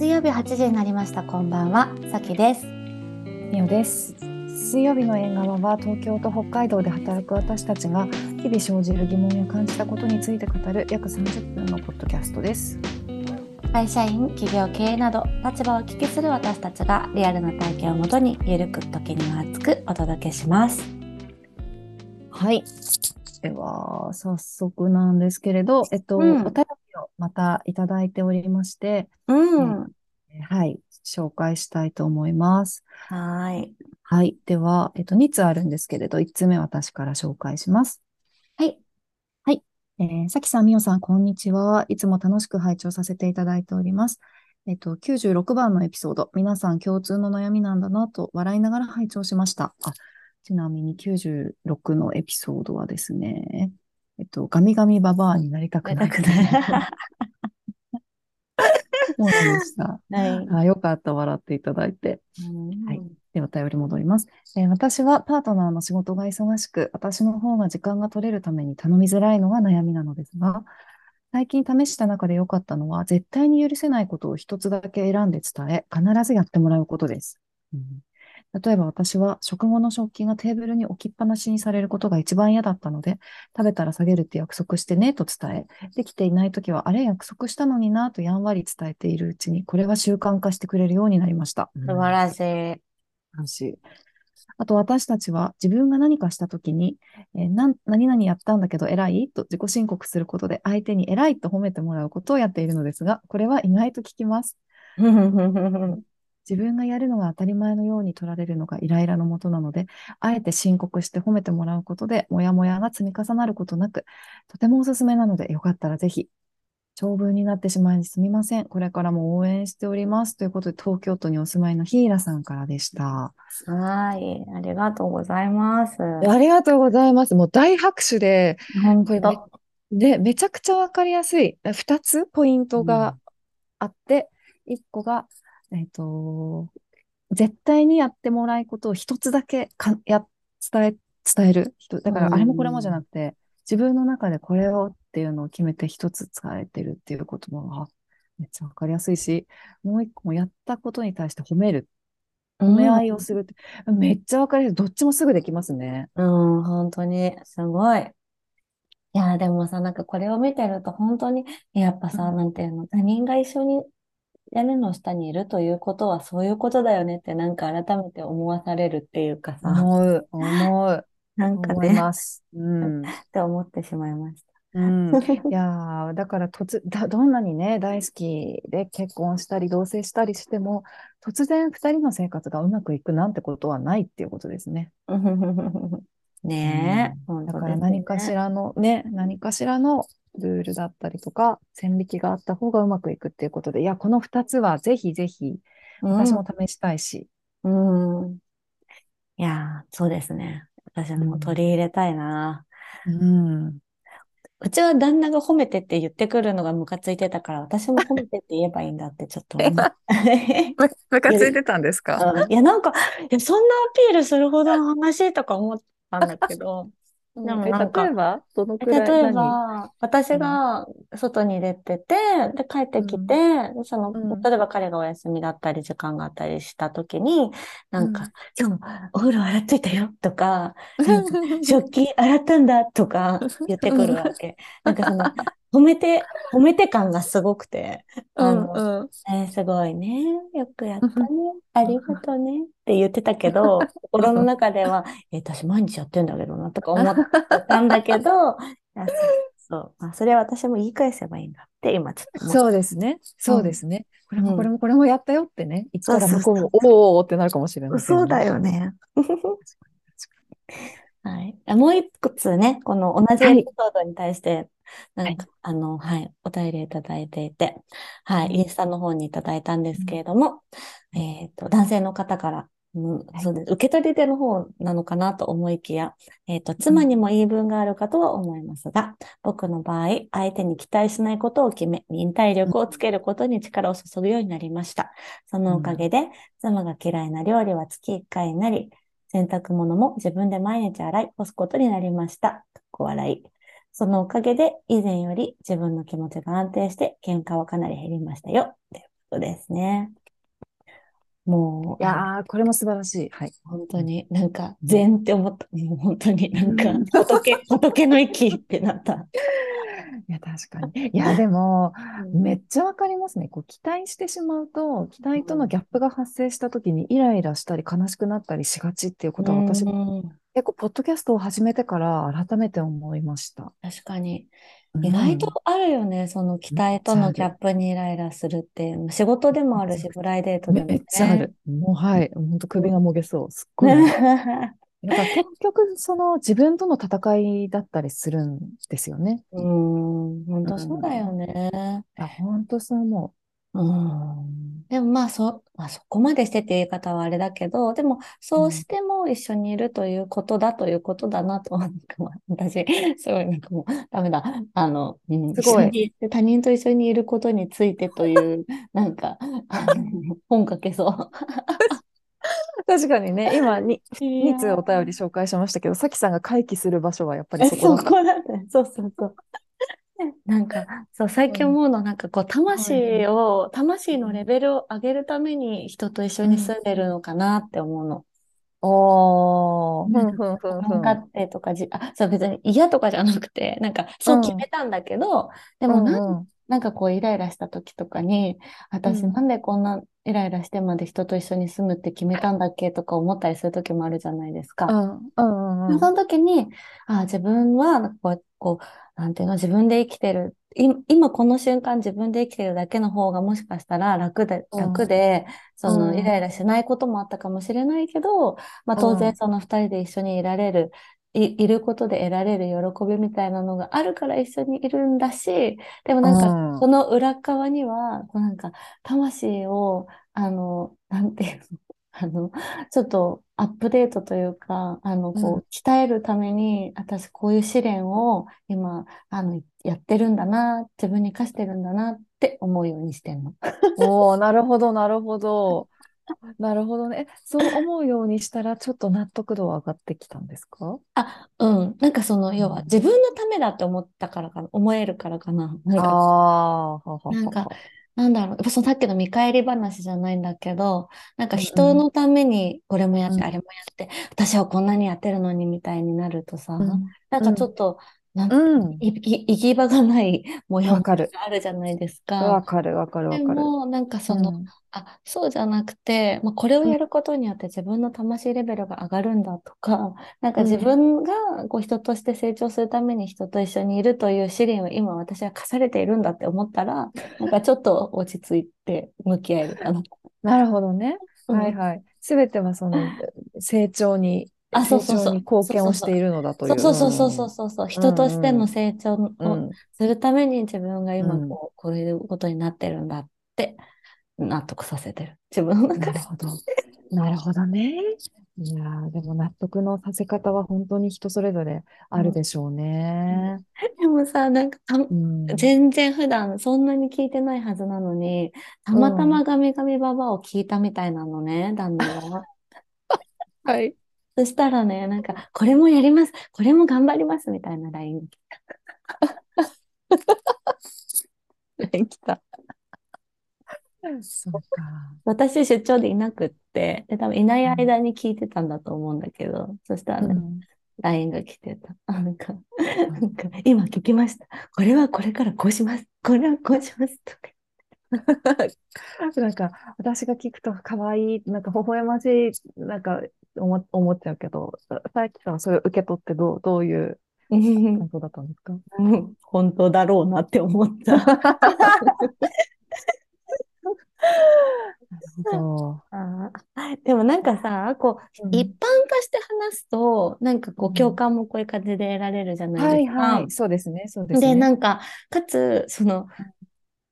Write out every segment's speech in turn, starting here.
水曜日8時になりました。こんばんは、さきです。みおです。水曜日の縁側は東京と北海道で働く私たちが日々生じる疑問や感じたことについて語る約30分のポッドキャストです。会社員、企業経営など立場をお聞きする私たちがリアルな体験をもとにゆるく時には熱くお届けします。はい。では、早速なんですけれど、えっと、うんお便またいただいておりまして、うん。えはい、紹介したいと思います。はーい。はい。では、えっと、2つあるんですけれど、1つ目私から紹介します。はい。えー、さきさん、みおさん、こんにちは。いつも楽しく拝聴させていただいております。えっと、96番のエピソード、皆さん共通の悩みなんだなと笑いながら拝聴しました。あ、ちなみに96のエピソードはですね、えっと、ガミガミババアになりたくない。そうでした。はい。あ、よかった、笑っていただいて。はいで、お便り戻ります。えー私はパートナーの仕事が忙しく、私の方が時間が取れるために頼みづらいのが悩みなのですが、最近試した中で良かったのは、絶対に許せないことを一つだけ選んで伝え、必ずやってもらうことです。うん例えば私は食後の食器がテーブルに置きっぱなしにされることが一番嫌だったので、食べたら下げるって約束してねと伝え、できていないときは、あれ約束したのになとやんわり伝えているうちに、これは習慣化してくれるようになりました。素晴らしい。素晴らしい。あと私たちは自分が何かしたときに、えーなん、何々やったんだけど偉いと自己申告することで相手に偉いと褒めてもらうことをやっているのですが、これは意外と効きます。自分がやるのが当たり前のように取られるのがイライラのもとなので、あえて申告して褒めてもらうことで、もやもやが積み重なることなく、とてもおすすめなので、よかったらぜひ、長文になってしまいすみません。これからも応援しております。ということで、東京都にお住まいのヒーラさんからでした。はい。ありがとうございます。ありがとうございます。もう大拍手で、本これ当。で、めちゃくちゃわかりやすい。二つポイントがあって、一個が、えっと、絶対にやってもらいことを一つだけかや、伝え、伝える人。だから、あれもこれもじゃなくて、自分の中でこれをっていうのを決めて一つ伝えてるっていうことも、あめっちゃわかりやすいし、もう一個もやったことに対して褒める。褒め合いをするって、めっちゃわかりやすい。どっちもすぐできますね。うん、本当に、すごい。いや、でもさ、なんかこれを見てると本当に、やっぱさ、うんなんていうの、他人が一緒に屋根の下にいるということはそういうことだよねってなんか改めて思わされるっていうかさ、思う、思う、思 いなんかね、ます。うん。って思ってしまいましうん。た。いやー、だから突、だ、どんなにね、大好きで結婚したり同棲したりしても、突然二人の生活がうまくいくなんてことはないっていうことですね。ねえ、うんだから何かしね。らのね、何かしらのルールだったりとか、線引きがあった方がうまくいくっていうことで、いや、この二つはぜひぜひ、私も試したいし、うん。うん。いやー、そうですね。私も取り入れたいな。うん。うちは旦那が褒めてって言ってくるのがムカついてたから、私も褒めてって言えばいいんだってちょっと思う。ムカついてたんですか？うんいや、なんか、そんなアピールするほどの話とか思ったんだけど、でもえなんか例えばどのくらい例え何ば、私が外に出てて、で、帰ってきて、でその、うん。例えば彼がお休みだったり、時間があったりした時に、なんか、今日お風呂洗っといたよとか 食器洗ったんだとか言ってくるわけ。なんかその、褒めて、褒めて感がすごくて、うんうんえーすごいね。よくやったね。ありがとうね。って言ってたけど、心の中では、えー私毎日やってんだけどな、とか思ってたんだけど、そうあ、それは私も言い返せばいいんだって、今ちょっとそうですね。そうですね。これうんもこれもこれもやったよってね、言ったら向こうも、そうおおーってなるかもしれない。そうだよね。はい。あもう一つね、この同じはいエピソードに対して、なんか、あの、はい、お便りいただいていて、はい、うんインスタの方にいただいたんですけれども、えっと、男性の方から、うんはいそうです。受け取り手の方なのかなと思いきや、えっと、妻にも言い分があるかとは思いますが、僕の場合、相手に期待しないことを決め、忍耐力をつけることに力を注ぐようになりました。そのおかげで、妻が嫌いな料理は月1回になり、洗濯物も自分で毎日洗い干すことになりました。かっこ笑い。そのおかげで、以前より自分の気持ちが安定して、喧嘩はかなり減りましたよ。ということですね。もう、いやー、これも素晴らしい。はい。本当になんか、禅って思った。もう本当になんか、仏、仏の息ってなった。いや、確かに。いや、でも、めっちゃわかりますね。こう、期待してしまうと、期待とのギャップが発生したときに、イライラしたり、悲しくなったりしがちっていうことは、私も結構、ポッドキャストを始めてから改めて思いました。確かに。意外とあるよね、その期待とのギャップにイライラするって。仕事でもあるし、プライベートでも、ね。めっちゃある。もう、はい。本当首がもげそう。すっごい。なんか結局、その自分との戦いだったりするんですよね。うん、本当そうだよね。あ、本当そう思う。うん。でもまあそ、まあそこまでしてっていう言い方はあれだけど、でもそうしても一緒にいるということだということだなと、なんかまあ私、すごいなんかもうダメだ。あの、うん、すごい一緒に他人と一緒にいることについてという、なんか、本書けそう。確かにね、今に、い2通お便り紹介しましたけど、さきさんが回帰する場所はやっぱりえ、そそこだこだね。そうそうそう。なんか、そう、最近思うの、なんかこう、魂を、魂のレベルを上げるために人と一緒に住んでるのかなって思うの。おー、ふなんんふんふんふん。自分勝手とかじ、あ、そう、別に嫌とかじゃなくて、なんか、そう決めたんだけど、でもなん、うんうん。なんかこう、イライラした時とかに、私うん。なんでこんなイライラしてまで人と一緒に住むって決めたんだっけとか思ったりする時もあるじゃないですか。うん。うんうんうん。その時に、あ、自分は、なんかこう、こう、なんていうの、自分で生きてる。い今この瞬間自分で生きてるだけの方がもしかしたら楽で、うん楽で、そのうん。イライラしないこともあったかもしれないけど、まあ当うん。然その二人で一緒にいられる、い、いることで得られる喜びみたいなのがあるから一緒にいるんだし、でもなんか、うん。その裏側には、こうなんか、魂を、あの、なんていうの、あの、ちょっとアップデートというか、あの、こう鍛えるために、私こういう試練を今、あの、やってるんだな、自分に課してるんだなって思うようにしてんの。おー、なるほど、なるほど。なるほどね。えそう思うようにしたら、ちょっと納得度は上がってきたんですか？あ、うん。なんかその、要はうん自分のためだって思ったからかな、思えるからかな。なか、あ、はははなんかは。なんだろう、やっぱそのさっきの見返り話じゃないんだけど、なんか人のためにこれもやって、うん。あれもやって、私はこんなにやってるのにみたいになるとさ、うん。なんかちょっと、なんうん。いい行き場がない模様が。あるじゃないですか。わかる、わかる、わでかる。も、なんかその、うんあ、そうじゃなくて、まあ、これをやることによって自分の魂レベルが上がるんだとか、なんか自分がこう人として成長するために人と一緒にいるという試練を今私は課されているんだって思ったら、なんかちょっと落ち着いて向き合えるかな。なるほどね。うんはいはい。すべてはその成長に、あそうそうそう貢献をしているのだという。そうそうそうそうそうそう、人としての成長うん。うをん。するために自分が今うんこう、こういうことになってるんだって納得させてる。自分の中で。なるほど。なるほどね。いやーでも納得のさせ方は本当に人それぞれあるでしょうね。でもさ、なんかたうん。全然普段そんなに聞いてないはずなのに、たまたまガミガミババアを聞いたみたいなのね、旦那が。はい。そしたらね、なんか、これもやります、これも頑張りますみたいな LINE 来た。そうか。私出張でいなくって、で、多分いない間に聞いてたんだと思うんだけど、そしたらね、うん LINE が来てた。あなんか、なんか、今聞きました。これはこれからこうします。これはこうします。とか。なんか、私が聞くと可愛い、なんか微笑ましい、なんか思思っちゃうけど、ささっきさんはそれを受け取ってどう、どういううん感想だったんですか？う ん本当だろうなって思った。でもなんかさ、こう、うん一般化して話すと、なんかこう共感もこういう感じで得られるじゃう。なですか。はいいはい。そうですね。そうですで、ね。なんか、かつ、その、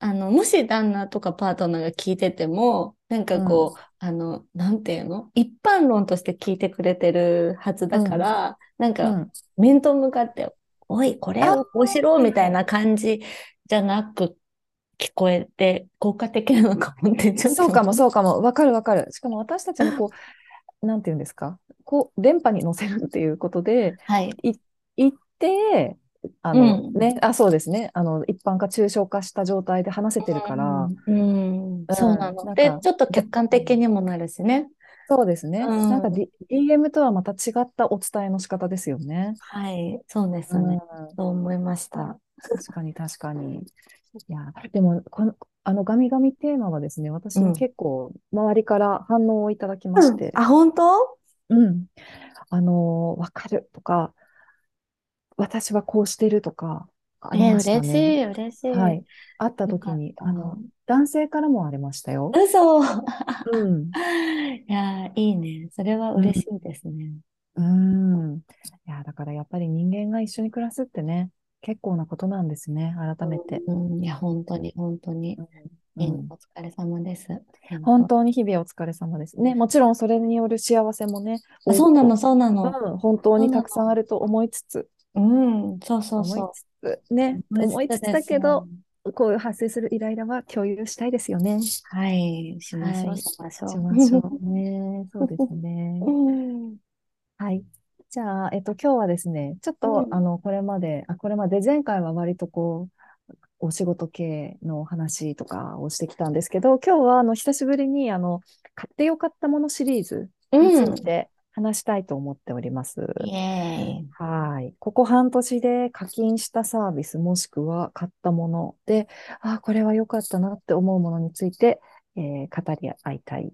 あの、もし旦那とかパートナーが聞いてても、なんかこう、あの、なんていうの？一般論として聞いてくれてるはずだから、なんうか、ん。面と向かって、おい、これあをこうしろみたいな感じじゃなく聞こえて、効果的なのかもってちょっと。そうかも、そうかも。わかるわかる。しかも私たちもこう、なんていうんですか？こう、電波に乗せるっていうことで、はい。い言って、あうの、ん。ね、あ、そうですね。あの、一般化、抽象化した状態で話せてるから、うん、うんうん、そうなの。で、ちょっと客逆観的にもなるしね。そうですうね。なんか、ん。D、DM とはまた違ったお伝えの仕方ですよね。はい、そうでうすね。ん、そう思いました。確かに確かに。いや、でも、この、あの、ガミガミテーマはですね、私。結構、周りから反応をいただきまうん。して、あ、本当？うん、あの、わかるとか、私はこうしてるとか、ありえ、ましたね。嬉しい、嬉しい。はい。会った時に、あの、た。男性からもありましたよ。嘘うん。いやー、いいね。それはうん。嬉しいですね。うん。いや、だからやっぱり人間が一緒に暮らすってね、結構なことなんですね。改めて。うん、いや、本当に、本当に。うん。おん。疲れ様です。本当。に日々お疲れ様ですね。もちろんそれによる幸せもね、そうなの、そうなの。うん、本当にたくさんあ。ると思いつつ、うん、そうそう思いそつつ、う。ね、思いつ思いつつ。だけど、こういう発生するイライラは共有したいですよね。はい、しましょう、はい。しまししょましょうね。そうですね。はい。じゃあ、えっと、今日はですね、ちょっと、あうん。の、これまで、あ、これまで前回は割とこう、お仕事系の話とかをしてきたんですけど、今日は、あの、久しぶりに、あの、買ってよかったものシリーズうについん。て話したいと思っております。はい。ここ半年で課金したサービスもしくは買ったもので、あ、これは良かったなって思うものについて、えー語り合いたい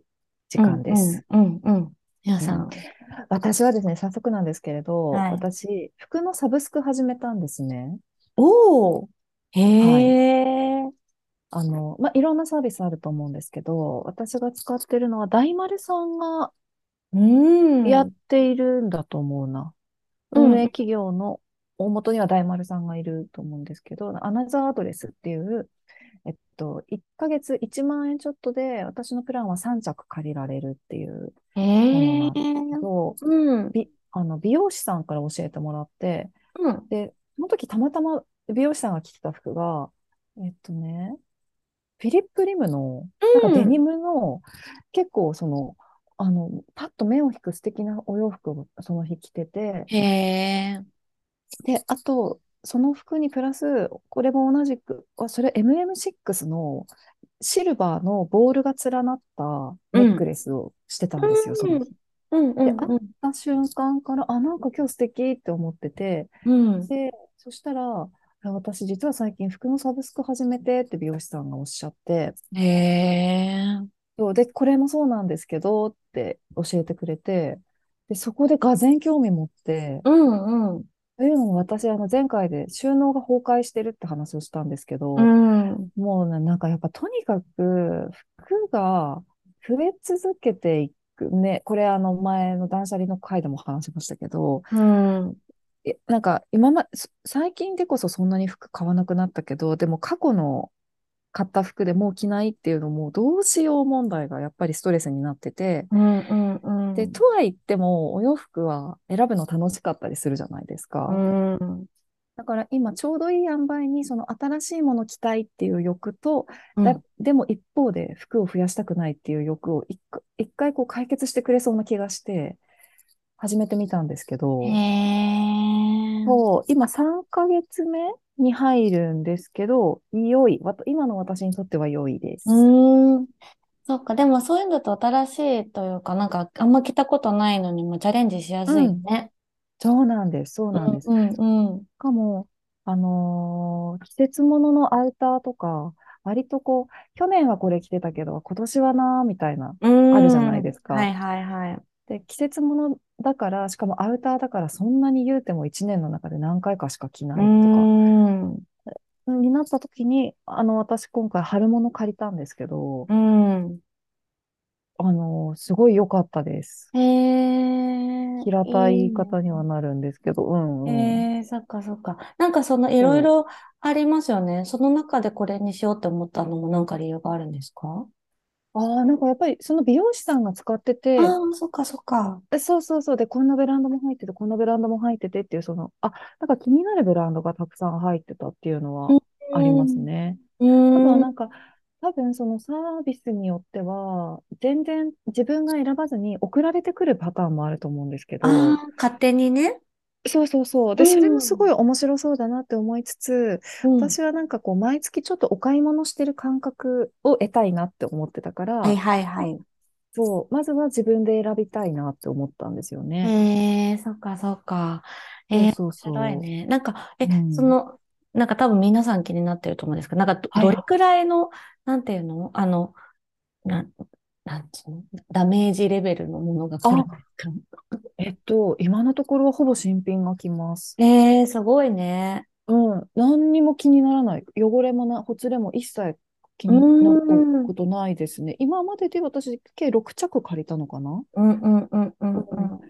時間です。うん、うん。皆うん、さん。私はですね、早速なんですけれど、はい。私、服のサブスク始めたんですね。おー。へはい。え。あの、まあ、いろんなサービスあると思うんですけど、私が使ってるのは大丸さんがうん。うん、やっているんだと思うな。うん、運営企業の大元には大丸さんがいると思うんですけど、アナザーアドレスっていう、えっと、1ヶ月1万円ちょっとで、私のプランは3着借りられるっていうへものえ。なんですけど、うん、び、あの、美容師さんから教えてもらって、うん。で、その時たまたま美容師さんが着てた服が、えっとね、フィリップ・リムの、なんかデニうん。ムの、結構その、あの、パッと目を引く素敵なお洋服をその日着てて、へえ。で、あと、その服にプラス、これも同じく、あ、それ MM6 のシルバーのボールが連なったうん。ネックレスをしてたんですよ、そのうん。日。うん、うで、ん、会っうん。た瞬間から、あ、なんか今日素敵って思ってて、うん。で、そしたら、あ私実は最近服のサブスク始めてって美容師さんがおっしゃって、へえ。そうで、これもそうなんですけどって教えてくれて、で、そこでがぜ興味持って、うん、うん。というのも私、あの前回で収納が崩壊してるって話をしたんですけうど、ん。もうねなんかやっぱとにかく服が増え続けていくね。これあの前の断捨離の回でも話しましたけど、うん。えなんか今ま、す最近でこそそんなに服買わなくなったけど、でも過去の買った服でもう着ないっていうのもどうしよう問題がやっぱりストレスになってて、うん、うん、で、うん。とは言ってもお洋服は選ぶの楽しかったりするじゃないですうか。ん。だから今ちょうどいい塩梅にその新しいもの着たいっていう欲と、だ、うん。でも一方で服を増やしたくないっていう欲を一回一回こう解決してくれそうな気がして始めてみたんですけへど、え。そう、今3ヶ月目に入るんですけど、良い。わた今の私にとっては良いでうす。ーん。そっか。でもそういうのだと新しいというか、なんかあんま着たことないのにもチャレンジしやすいうん。ね。そうなんです。そううん、なんです。しうん、うん。かも、あのー季節物のアウターとか、割とこう、去年はこれ着てたけど、今年はなーみたいな、あるじゃないん。ですか。はい、はい、はい。で、季節物だから、しかもアウターだから、そんなに言うても1年の中で何回かしか着ないとか、ん。になった時に、あの、私今回春物借りたんですけど、うん。あの、すごい良かったです。へえ、平たい言い。方にはなるんですけど、うんうん。えー、そっかそっか。なんかそのいろい。ろありますよね。その中でこれにしようって思ったのもなんか理由があるんですか？ああ、なんかやっぱりその美容師さんが使ってあて、あー、そっかそっか。えそうそうそう。で、こんなブランドも入ってて、こんなブランドも入っててっていう、その、あ、なんか気になるブランドがたくさん入ってたっていうのはうありますん、ね。うあとはん、うなんか、多分そのサービスによっては、全然自分が選ばずに送られてくるパターンもあると思うんですけあど、あ、勝手にね。そうそうそう。うで、それもすごいん。面白そうだなって思いつつ、うん。私はなんかこう、毎月ちょっとお買い物してる感覚を得たいなって思ってたから、はいはいはまい。そう、まずは自分で選びたいなって思ったんですよね。ええそっかそっか。ええ面そうそうそ白いね。なんか、え、う。うん。その、なんか多分皆さん気になってると思うんですけど、なんかど、はいはい。どれくらいの、なんていうの？あの、なん、なんつうの？ダメージレベルのものが来るんであ、すかえっと、今のところはほぼ新品が来ます。ええすごいね。うん。何にも気にならない。汚れもな、ほつれも一切気になったことないですね。今までで私、計6着借りたのかな？うんうんうんううんん。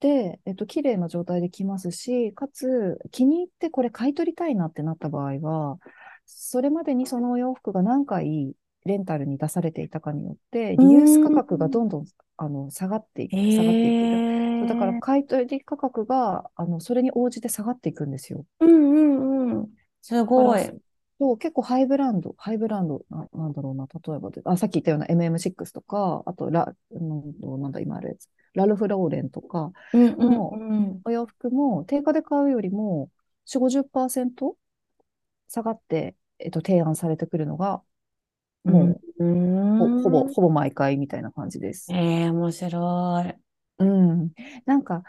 で、えっと、綺麗な状態で着ますし、かつ、気に入ってこれ買い取りたいなってなった場合は、それまでにそのお洋服が何回レンタルに出されていたかによって、うリユース価ー格がどんん。どんあの下がってい、下がっていく。でそうだからええ買い取り価格があのそれに応じて下がっていくんですよ。うんうんうん。すごい。そう、結構ハイブランド、ハイブランド、な、なんだろうな、例えばで、あ、さっき言ったような MM6 とか、あとラ、うんなんだ、今あるやつ、ラルフ・ローレンとかのうん。お洋服も、定価で買うよりも、4、50%下がって、えっと、提案されてくるのが、うん。もうう、ほ、ほぼ、ーん。ほぼ毎回みたいな感じです。ええ面白い。うん。なんか、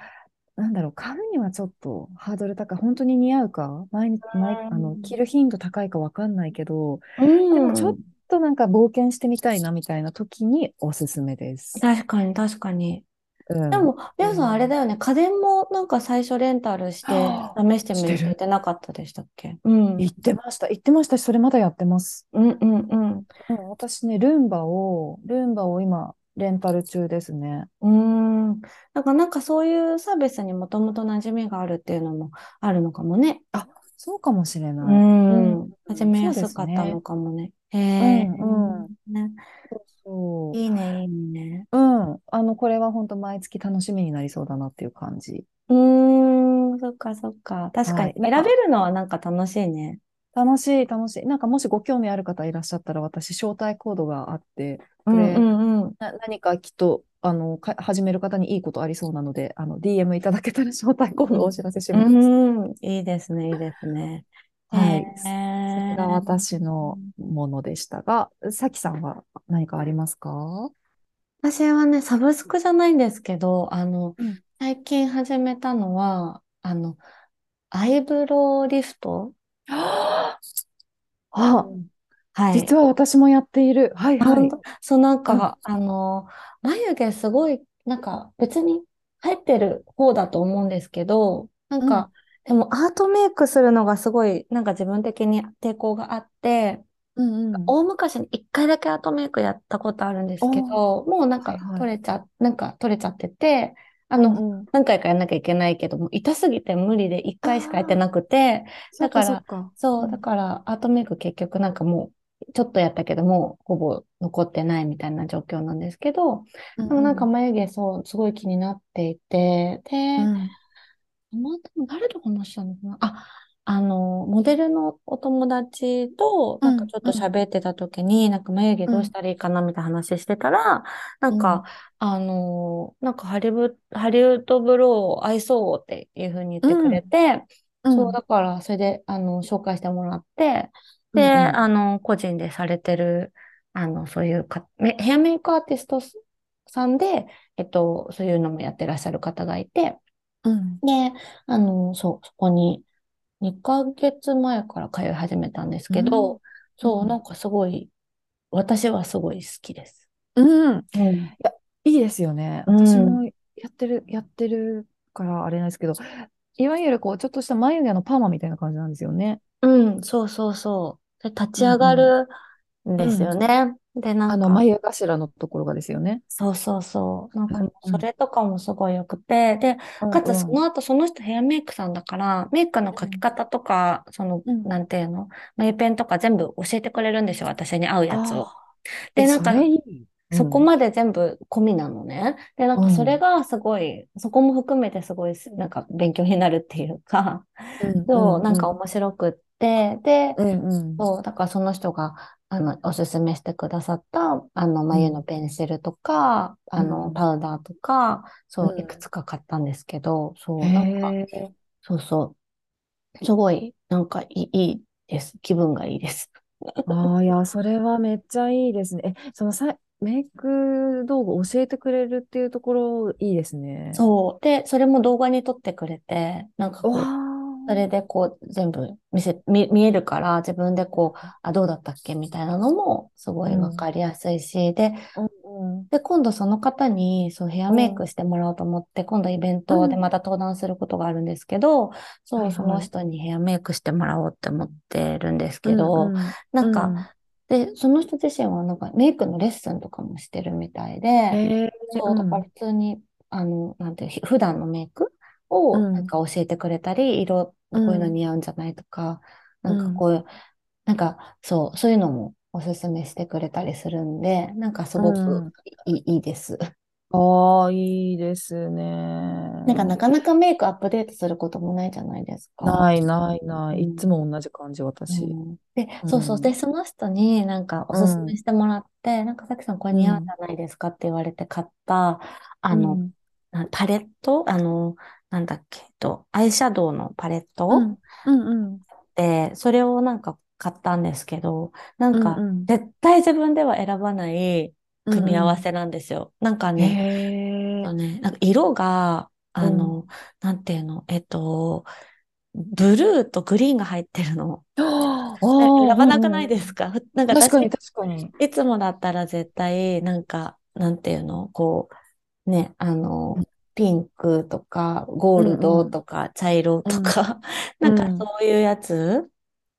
なんだろう、買うにはちょっとハードル高い。本当に似合うか？毎日、毎、あの、着る頻度高いかわかんないけど、うでもちょっん。となんか冒険してみたいなみたいな時におすすめです。確かに、確かに。うん。でも、レオさんあれだよね。家電もなんか最初レンタルしてはあ、試してみるって言っしてなかったでしたっけ？うん。言ってました。言ってましたし、それまだやってます。うんうんうん。うん、私ね、ルンバを、ルンバを今、レンタル中ですね。うーん。だからなんかそういうサービスにもともと馴染みがあるっていうのもあるのかもね。あ、そうかもしれうない。うん、ん。始めやすかったの。かもね。へうえ。ん、うん。ね。そいいね、いいね。う。うん。あの、これは本当毎月楽しみになりそうだなっていう感じ。うーん。そっかそっか。確かに。選べるのはなんか楽しいね。楽しい、楽しい。なんかもしご興味ある方いらっしゃったら、私、招待コードがあって、うんうんうん。な、何かきっと、あの、か、始める方にいいことありそうなので、あの、DM いただけたら招待コードをお知らせします。うん。うーん。いいですね、いいですね。へはい。それがえ。私のものでしたが、さきさんは何かありますか？私はね、サブスクじゃないんですけど、あの、うん。最近始めたのは、あの、アイブロウリフト？ああ、うんはい。実は私もやっている。はいはい。そう、なんうん、か、あの、眉毛すごい、なんか別に入ってる方だと思うんですけど、なん、か、でもアートメイクするのがすごい、なんか自分的に抵抗があって、うん、うん。大昔に一回だけアートメイクやったことあるんですけど、もうなんかはいはい。取れちゃ、なんか取れちゃってて、あうん、の、うん。何回かやんなきゃいけないけども、痛すぎて無理で一回しかやってなくて、だから、そう、だうん、からアートメイク結局なんかもう、ちょっとやったけども、ほぼ残ってないみたいな状況なんですけど、うん、でもなんかうん。眉毛そう、すごい気になっていて、で、うん、たまたま誰と話したのかな？あ、あの、モデルのお友達と、うん、なんかちょっとうん、喋ってた時に、なんか眉毛うん、どうしたらいいかなみたいな話してたら、なんか、うん、あの、なんかハリブ、ハリウッドブロー合いそうっていうふうに言ってくれうん、て、そう、うん、だから、それで、あの、紹介してもらって、で、うん、うん、あの、個人でされてる、あの、そういうか、メヘアメイクアーティストさんで、えっと、そういうのもやってらっしゃる方がいて、うんで、あの、そう、そこに2ヶ月前から通い始めたんですうん、けど、そう、なうん。んかすごい、私はすごい好きです。うんいうん。や、いいですよね。うん。私もやってる、やってるからあれなんですけど、いわゆるこう、ちょっとした眉毛のパーマみたいな感じなんですよね。うん、そうそうそう。で、立ちうんうん。上がるんですうん。よね。で、なあの、んか、眉頭のところがですよね。そうそうそう。なんうかそんうん。れとかもすごい良くて、で、かつそうんうん。の後その人ヘアメイクさんだから、メイクのうん描き方とか、その、うん。なんていうの、眉ペンとか全部教えてくれるんですよ、私に合うやつを。で、なんか、そこまで全部込みなのね。で、なんかそれうん。がすごい、そこも含めてすごい、なんか勉強になるっていうか、うんうそう、なんんうん。か面白くって、で、うんうん。そう、だからその人が、あの、おすすめしてくださった、あの、眉のうん。ペンシルとか、あの、うん。パウダーとか、そう、いくうん。つか買ったんですけど、へそう、なんか、え。そうそう。すごい、なんかいいいいです。気分がいいです。ああ、いや、それはめっちゃいいですね。え、そのさ、メイク道具教えてくれるっていうところいいですね。そう。で、それも動画に撮ってくれて、なんかこう、それわでこう全部見せ、見、見えるから自分でこう、あ、どうだったっけみたいなのもすごー、いうん、わかりやすいし、で、うん、うん、で、今度その方にそうヘアうん、メイクしてもらおうと思って、今度イベントでうん。また登壇することがあるんですけど、そう、その。人にヘアメイクしてもらおうって思ってるんですうん、けど、うん、なんか、うん。で、その人自身はなんかメイクのレッスンとかもしてるみたいで、えー、そう、だからうん、普通に、あの、なんていう、ひ普段のメイクうをなんん、か教えてくれたり、色、うこういうのん、似合うんじゃないとか、なんかうん、こういう、なんかそう、そういうのもおすすめしてくれたりするんで、なんかすうごくん。いい、いいです。ああ、いいですなんかなね。かなかメイクアップデートすることもないじゃないですか。ないないない。いつうん。も同じ感じ、私。うん、で、そうそう。うん。で、その人になんかおうすすめん。してもらって、なんかさきさんこれ似合うんじうん。ゃないですかって言われて買った、あの、パレット？あの、なんだっけ、と、アイシャドウのパレット？うん。うん。で、それをなんか買ったんですけど、なんうん。かうん。絶対自分では選ばないうん。組み合うん。わせなんですよ。なんかへね、え。とね、なんか色が、うん。あの、なんていうの、えっと、ブルーとグリーンが入ってるの。選ばうんなくないうんうん。ですかふなんか私、確かに、確かに。いつもだったら絶対、なんか、なんていうの、こう、ね、あの、ピンクとか、ゴール。ドとか、茶色うん。とか、なんかうん。そういうやつ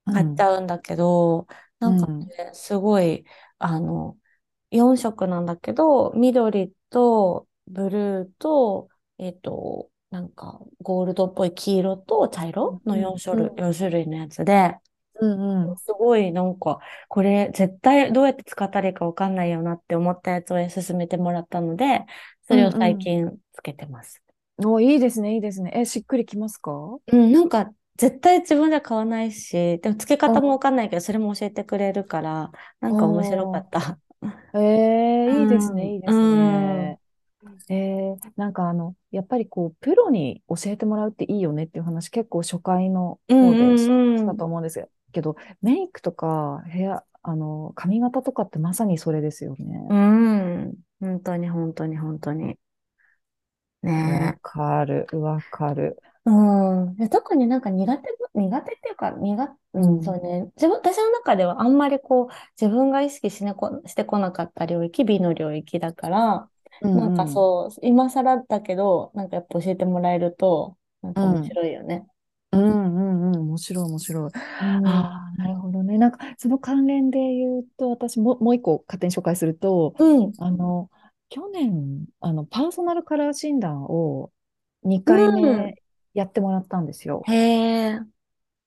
買っちうん。ゃうんだけど、なんかうん。ね、すごい、あの、4色なんだけど、緑とブルーと、えっと、なんかゴールドっぽい黄色と茶色の4種類、うん。4種類のやつで、うんうん。すごいなんか、これ絶対どうやって使ったらいいかわかんないよなって思ったやつを勧めてもらったので、それをうんうん。最近つけてます。お、いいですね、いいですね。え、しっくりきますか？うん、なんか絶対自分じゃ買わないし、でも付け方もわあかんないけど、それも教えてくれるから、なんか面白かあった。ー、えうえいいですん、ね、いいですうん、うん、ね。ええなんかあの、やっぱりこう、プロに教えてもらうっていいよねっていう話、結構初回のう方でし。たと思うんですけど、メイクとかヘア、あの、髪型とかってまさにそれですよね。うん。本当に、本当に、本当に。わねかる、わかる。え。うん。で特になんか苦手、苦手っていうか、苦、うん、そううん、ね。自分、私の中ではあんまりこう、自分が意識しねこ、してこなかった領域、美の領域だから、うなんかん、うん、そう、今更だけど、なんかやっぱ教えてもらえると、なんか面うん。白いよね。うんうんうん、面白い面白い。うん。ああ、なるほどね。なんか、その関連で言うと、私も、もう一個勝手に紹介すると、うん。あの、去年、あの、パーソナルカラー診断を2回うん。目やってもらったんですよ。へえ。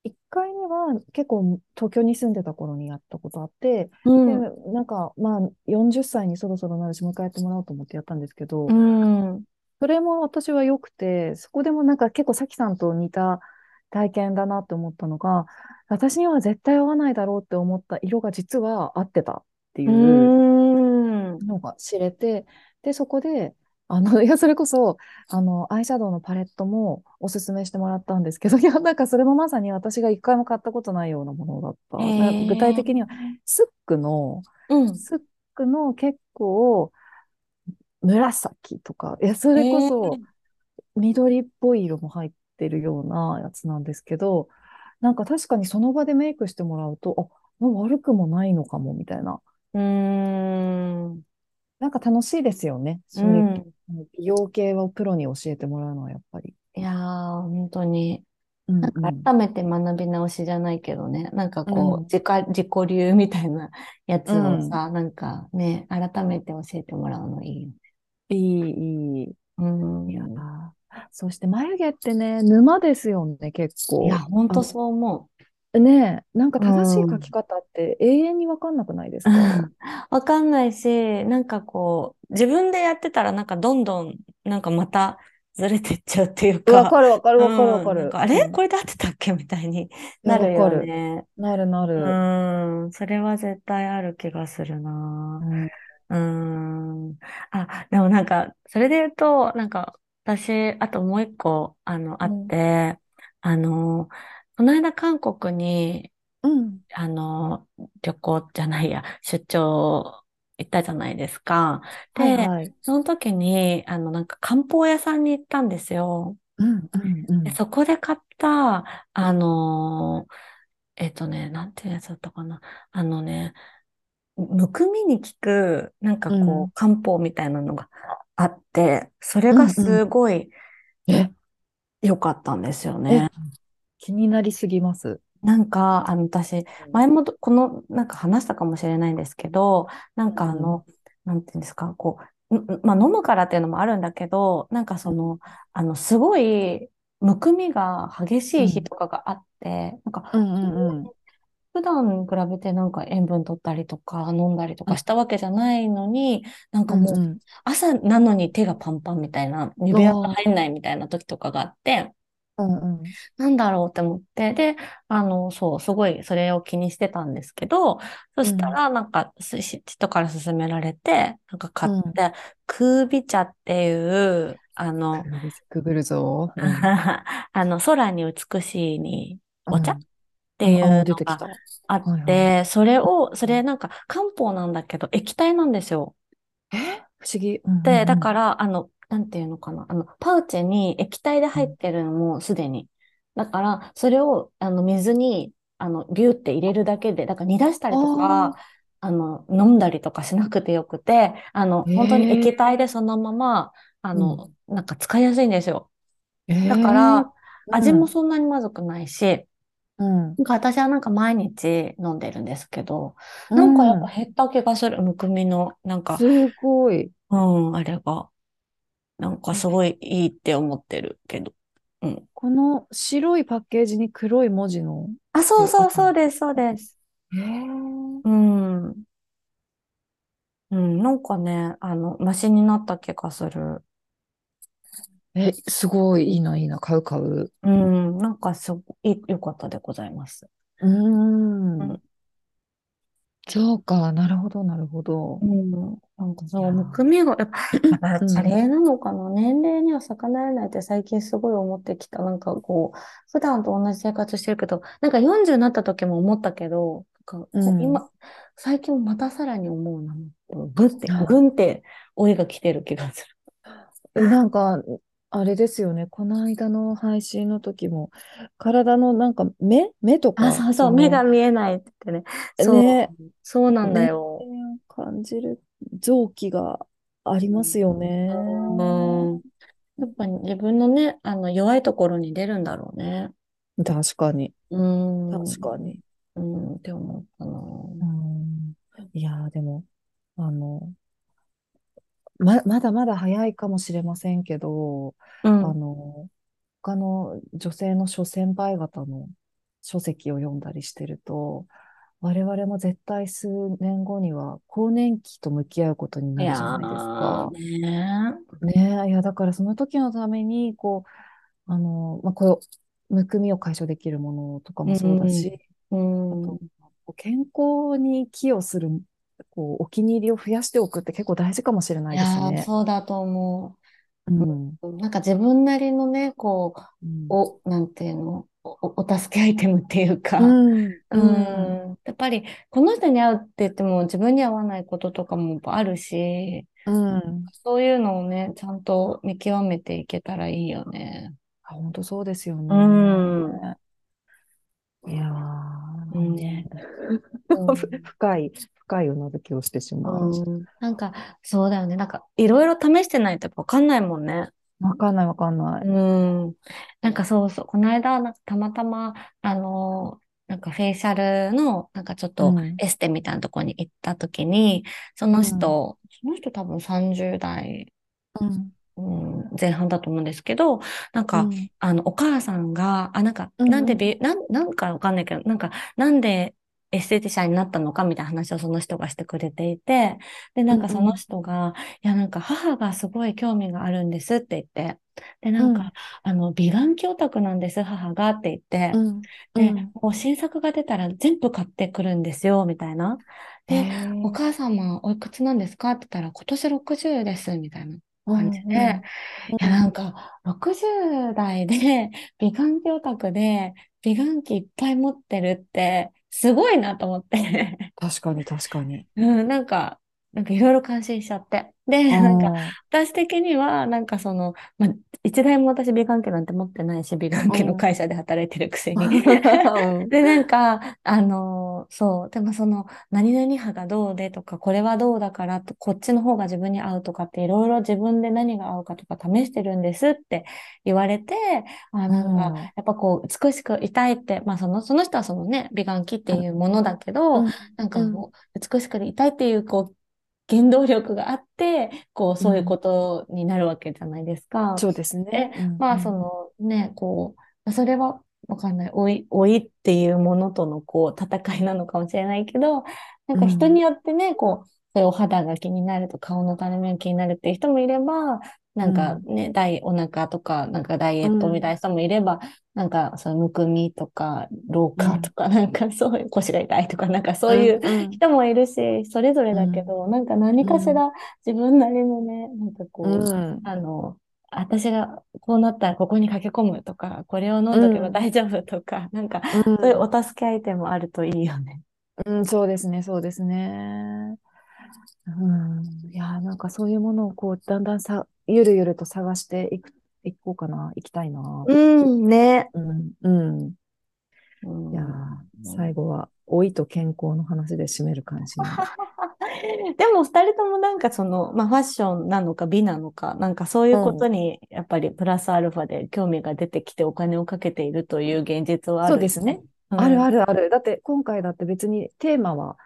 1回目は結構東京に住んでた頃にやったことあって、で、うん。なんか、まあ、40歳にそろそろなるし、もう一回やってもらおうと思ってやったんですけうど、ん。それも私は良くて、そこでもなんか結構さきさんと似た体験だなって思ったのが、私には絶対合わないだろうって思った色が実は合ってたってういう。のが知れて、で、そこで、あの、いや、それこそ、あの、アイシャドウのパレットもおすすめしてもらったんですけど、いや、なんかそれもまさに私が一回も買ったことないようなものだっへた。な具体的には、え。スックの、うん。スックの結構紫とか、いや、そへれこえ。そ緑っぽい色も入ってるようなやつなんですけど、なんか確かにその場でメイクしてもらうと、あ、悪くもないのかも、みたいな。うーん。なんか楽しいですよね。うそういうん。美容系をプロに教えてもらうのはやっぱり。いやー、本当に。うんなんかうん。改めて学び直しじゃないけどね。なんかこう、うん。自家、自己流みたいな やうん。つをさ、なんかね、改めて教えてもらうのいいよね。いい、いい。うーいやそして眉毛ってね、沼ですよね、結いや、構。あ、本当そう思ねえ、なんかう。う正しい描きん。方って永遠にわかんなくないですか？わかんないし、なんかこう、自分でやってたらなんかどんどん、なんかまたずれてっちゃうっていうか、わかるわかるうわかるわかん、なんかる。あうん。れこれで合ってたっけ？みたいになるよ。ね。なるなうる。ん、それは絶対ある気がするな。うん。うん。あ、でもなんか、それで言うと、なんか、私、あともう一個、あの、あっうん。て、あの、この間韓国に、うん。あの、旅行じゃないや、出張行ったじゃないですか。で、はいはい。その時に、あの、なんか漢方屋さんに行ったんですよ。うんうんうで、ん。そこで買った、あのーえっとね、なんていうやつだったかな。あのね、むくみに効く、なんかうんこう、漢方みたいなのがあって、それがうんうん。すごいえ、良かったんですよえ、ね。気になりすぎます。なんか、あの、私、うん前もどこの、なんか話したかもしれないんですけど、なんかあうんの、なんていうんですか、こう、んんまあ、飲むからっていうのもあるんだけど、なんかその、あの、すごい、むくみが激しうんい日とかがあって、なんか、うんうんうん普段比べてなんか塩分取ったりとか飲んだりとうん。かしたわけじゃないのに、なんかもう朝なのに手がパンパンみたいな、指輪が入んないみたいな時とかがあって、うんうん。なんだろうって思って、で、あの、そう、すごいそれを気にしてたんですけど、そしたらなんか人から勧められて、なんか買って、クービ茶っていう、あの、くぐるぞ。うん。あの、空に美しいにお茶？っうんていうのがた。あっはいはて、それを、それなんか漢方なんだけど液体なんですよ。え？不思議。うんで、だから、あの、なんていうのかな、あの、パウチに液体で入ってるのもすでに。だから、それを、あの、水に、あの、ビューって入れるだけで、だから煮出したりとか、あの、飲んだりとかしなくてよくて、あの、本当に液体でそのまま、あの、なんか使いやすいんですよ。えだから、ー味もそんなにまずくないし、うんなんか私はなんか毎日飲んでるんですけど、なんかやっぱ減った気がする、むくみの、なんか、すごい。うん、あれが。なんかすごいいいって思ってるけど。うん。この白いパッケージに黒い文字の。あ、そうそうそうです、そうです。えうん。うん、なんかね、あの、マシになった気がする。え、すごいいいな、いいな、買う買う。うん、なんかすごい良かったでございます。うーうんん。そうか、なるほど、なるほどう。ん、なんかそう、むくみが、やっぱ、やっぱうん加齢なのかな、年齢には逆らえないって最近すごい思ってきた。なんかこう、普段と同じ生活してるけど、なんか40になった時も思ったけど、なん今、最近またさらに思うな。ぐってあ、ぐんって老いが来てる気がすえなんか、あれですよね、この間の配信の時も、体のなんか目目とる。あ、か、そうそう、の目が見えないって言ってね。そう、ねそうなんだよ。感じる臓器がありますよね。うん。やっぱり自分のね、あの、弱いところに出るんだろうね。確かに、うん。確かに。うん、って思ったな。うんいやー、でも、あの、ま、まだまだ早いかもしれませんけど、あうん。の、他の女性の諸先輩方の書籍を読んだりしてると、我々も絶対数年後には更年期と向き合うことになるじゃないですか。ーねねえ、いや、だからその時のために、こう、あの、まあ、こう、むくみを解消できるものとかもそうだし、うん。あと、こう健康に寄与する、こう、お気に入りを増やしておくって結構大事かもしれないですいやー、ね。そうだと思うん。う。なんか自分なりのね、こう、うん。お、なんていうの、お、お助けアイテムっていうか、うん。ううん。ん。やっぱり、この人に会うって言っても自分に合わないこととかもあるし、うん。そういうのをね、ちゃんと見極めていけたらいいよね。あ、本当そうですよね。うん。いやー、うんね。うん 深い、深いうなずきをしてしまう。うん。なんか、そうだよね。なんか、いろいろ試してないとわかんないもんね。わかんないわかんない。うん。なんかそうそう。この間、なんかたまたま、あの、なんかフェイシャルの、なんかちょっとうんエステみたいなとこに行った時に、その人、その人多分30代、うん。うん、前半だと思うんですけど、なんか、うんあの、お母さんが、あ、なんか、うんなんで美、なん、なんかわかんないけど、なんか、なんでエステティシャンになったのかみたいな話をその人がしてくれていて、で、なんかその人が、いや、なんか母がすごい興味があるんですって言って、で、なんか、うんあの、美顔器オタクなんです、母がって言って、うん。で、うんこう新作が出たら全部買ってくるんですよ、みたいな。で、お母様おいくつなんですかって言ったら、今年60です、みたいな。感じで、いやなんか60代で美顔器オタクで美顔器いっぱい持ってるってすごいなと思って 確かに確かに。うん、なんか、なんかいろいろ感心しちゃって。で、なんか、私的には、なんかその、まあ、一台も私美顔器なんて持ってないし、美顔器の会社で働いてるくせに。で、なんか、あの、そう、でもその、何々派がどうでとか、これはどうだからと、こっちの方が自分に合うとかって、いろいろ自分で何が合うかとか試してるんですって言われて、あ、なんか、やっぱこう、美しくいたいって、まあその、その人はそのね、美顔器っていうものだけど、なんかこう、美しくいたいっていう、こう、原動力があって、こう、そういうことになるわけじゃないですか。うん、そうですね。で、まあ、そのね、こう、それはわかんない。老い、老いっていうものとのこう、戦いなのかもしれないけど、なんか人によってね、こう、そういうお肌が気になると顔のたるみが気になるっていう人もいれば、なんかね、ダイ、お腹とか、なんかダイエットみたいな人もいれば、なんかそのむくみとか、老化とか、なんかそういう腰が痛いとか、なんかそういう人もいるし、それぞれだけど、なんか何かしら自分なりのね、なんかこう、あの、私がこうなったらここに駆け込むとか、これを飲んどけば大丈夫とか、なんか、そういうお助けアイテムあるといいよね。うん、そうですね、そうですね。うん、いや、なんかそういうものをこう、だんだんさ、ゆるゆると探していく、いこうかな、行きたいな。うん、ね。うん、うん。いや、最後は老いと健康の話で締める感じ でも二人ともなんかその、まあファッションなのか美なのか、なんかそういうことにやっぱりプラスアルファで興味が出てきてお金をかけているという現実はある、そうですね。うん、あるあるある。だって今回だって別にテーマは、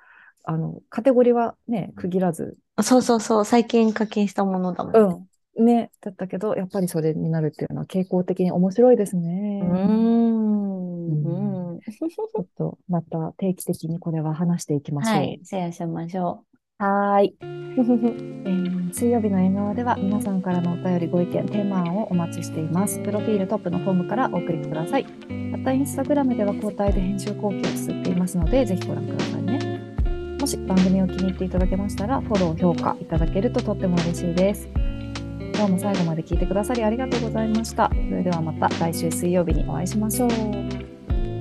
あの、カテゴリーはね、区切らず。そうそうそう、最近課金したものだもんね。うんね、だったけど、やっぱりそれになるっていうのは傾向的に面白いですね。うん。うん、ちょっとまた定期的にこれは話していきましょう。はい、シェアしましょう。はい、えー。水曜日の縁側では皆さんからのお便り、ご意見、テーマ案をお待ちしています。プロフィールトップのフォームからお送りください。また、インスタグラムでは交代で編集後期を綴っていますので、ぜひご覧くださいね。し番組を気に入っていただけましたら、フォロー、評価いただけるととっても嬉しいです。今日も最後まで聞いてくださりありがとうございました。それではまた来週水曜日にお会いしましょう。あ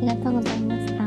りがとうございます。